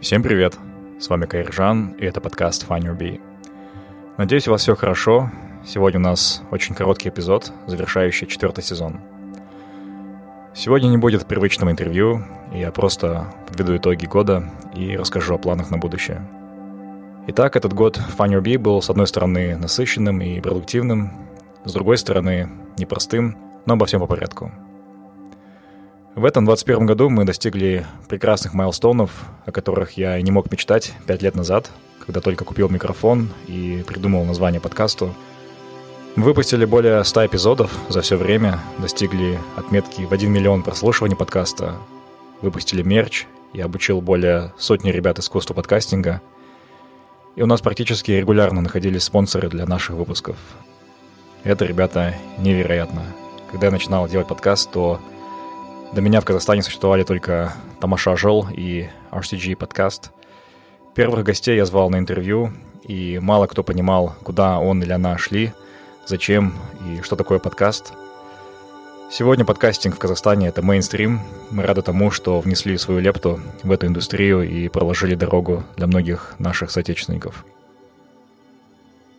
Всем привет! С вами Кайржан, и это подкаст Bee. Надеюсь, у вас все хорошо. Сегодня у нас очень короткий эпизод, завершающий четвертый сезон. Сегодня не будет привычного интервью, я просто подведу итоги года и расскажу о планах на будущее. Итак, этот год Bee был, с одной стороны, насыщенным и продуктивным, с другой стороны, непростым, но обо всем по порядку – в этом 21 году мы достигли прекрасных майлстоунов, о которых я не мог мечтать пять лет назад, когда только купил микрофон и придумал название подкасту. Мы выпустили более 100 эпизодов за все время, достигли отметки в 1 миллион прослушиваний подкаста, выпустили мерч, я обучил более сотни ребят искусству подкастинга, и у нас практически регулярно находились спонсоры для наших выпусков. Это, ребята, невероятно. Когда я начинал делать подкаст, то до меня в Казахстане существовали только Тамаша Жол и RCG подкаст. Первых гостей я звал на интервью, и мало кто понимал, куда он или она шли, зачем и что такое подкаст. Сегодня подкастинг в Казахстане — это мейнстрим. Мы рады тому, что внесли свою лепту в эту индустрию и проложили дорогу для многих наших соотечественников.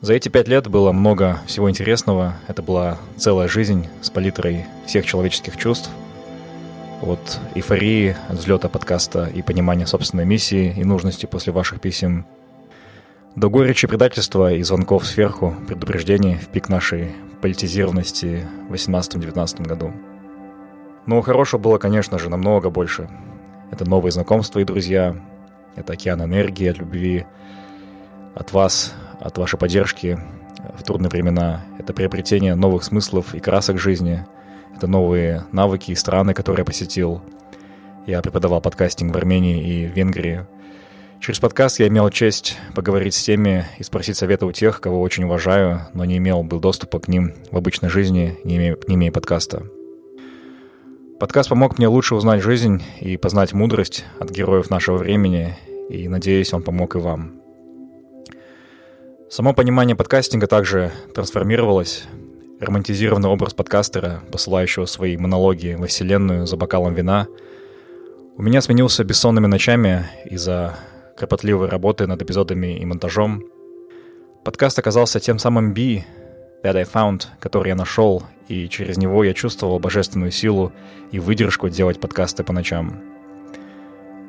За эти пять лет было много всего интересного. Это была целая жизнь с палитрой всех человеческих чувств — от эйфории, от взлета подкаста и понимания собственной миссии и нужности после ваших писем, до горечи предательства и звонков сверху, предупреждений в пик нашей политизированности в 18-19 году. Но хорошего было, конечно же, намного больше. Это новые знакомства и друзья, это океан энергии, от любви, от вас, от вашей поддержки в трудные времена. Это приобретение новых смыслов и красок жизни — это новые навыки и страны, которые я посетил. Я преподавал подкастинг в Армении и Венгрии. Через подкаст я имел честь поговорить с теми и спросить совета у тех, кого очень уважаю, но не имел был доступа к ним в обычной жизни, не имея, не имея подкаста. Подкаст помог мне лучше узнать жизнь и познать мудрость от героев нашего времени, и, надеюсь, он помог и вам. Само понимание подкастинга также трансформировалось романтизированный образ подкастера, посылающего свои монологи во вселенную за бокалом вина, у меня сменился бессонными ночами из-за кропотливой работы над эпизодами и монтажом. Подкаст оказался тем самым B that I found, который я нашел, и через него я чувствовал божественную силу и выдержку делать подкасты по ночам.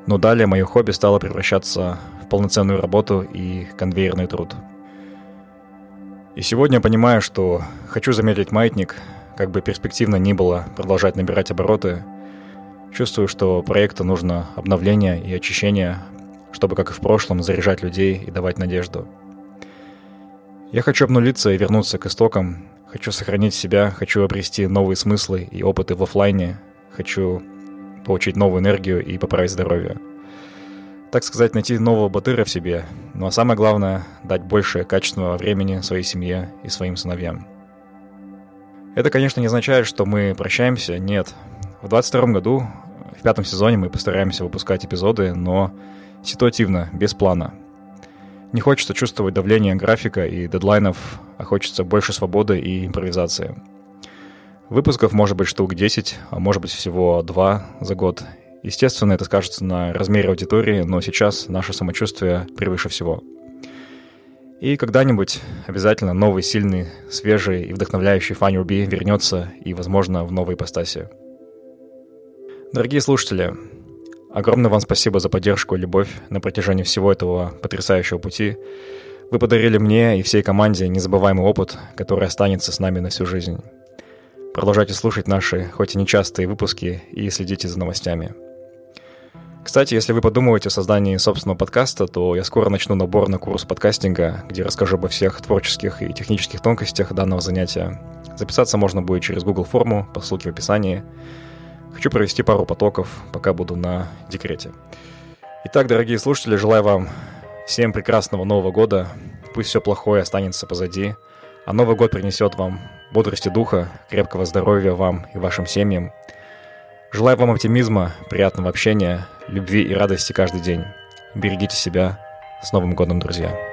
Но далее мое хобби стало превращаться в полноценную работу и конвейерный труд — и сегодня я понимаю, что хочу замедлить маятник, как бы перспективно ни было продолжать набирать обороты. Чувствую, что проекту нужно обновление и очищение, чтобы, как и в прошлом, заряжать людей и давать надежду. Я хочу обнулиться и вернуться к истокам. Хочу сохранить себя, хочу обрести новые смыслы и опыты в офлайне. Хочу получить новую энергию и поправить здоровье так сказать, найти нового батыра в себе, ну а самое главное — дать больше качественного времени своей семье и своим сыновьям. Это, конечно, не означает, что мы прощаемся, нет. В 22 году, в пятом сезоне мы постараемся выпускать эпизоды, но ситуативно, без плана. Не хочется чувствовать давление графика и дедлайнов, а хочется больше свободы и импровизации. Выпусков может быть штук 10, а может быть всего 2 за год, Естественно, это скажется на размере аудитории, но сейчас наше самочувствие превыше всего. И когда-нибудь обязательно новый, сильный, свежий и вдохновляющий Фанни Руби вернется и, возможно, в новой ипостаси. Дорогие слушатели, огромное вам спасибо за поддержку и любовь на протяжении всего этого потрясающего пути. Вы подарили мне и всей команде незабываемый опыт, который останется с нами на всю жизнь. Продолжайте слушать наши, хоть и нечастые выпуски, и следите за новостями. Кстати, если вы подумываете о создании собственного подкаста, то я скоро начну набор на курс подкастинга, где расскажу обо всех творческих и технических тонкостях данного занятия. Записаться можно будет через Google форму по ссылке в описании. Хочу провести пару потоков, пока буду на декрете. Итак, дорогие слушатели, желаю вам всем прекрасного Нового года. Пусть все плохое останется позади, а Новый год принесет вам бодрости духа, крепкого здоровья вам и вашим семьям – Желаю вам оптимизма, приятного общения, любви и радости каждый день. Берегите себя. С Новым годом, друзья!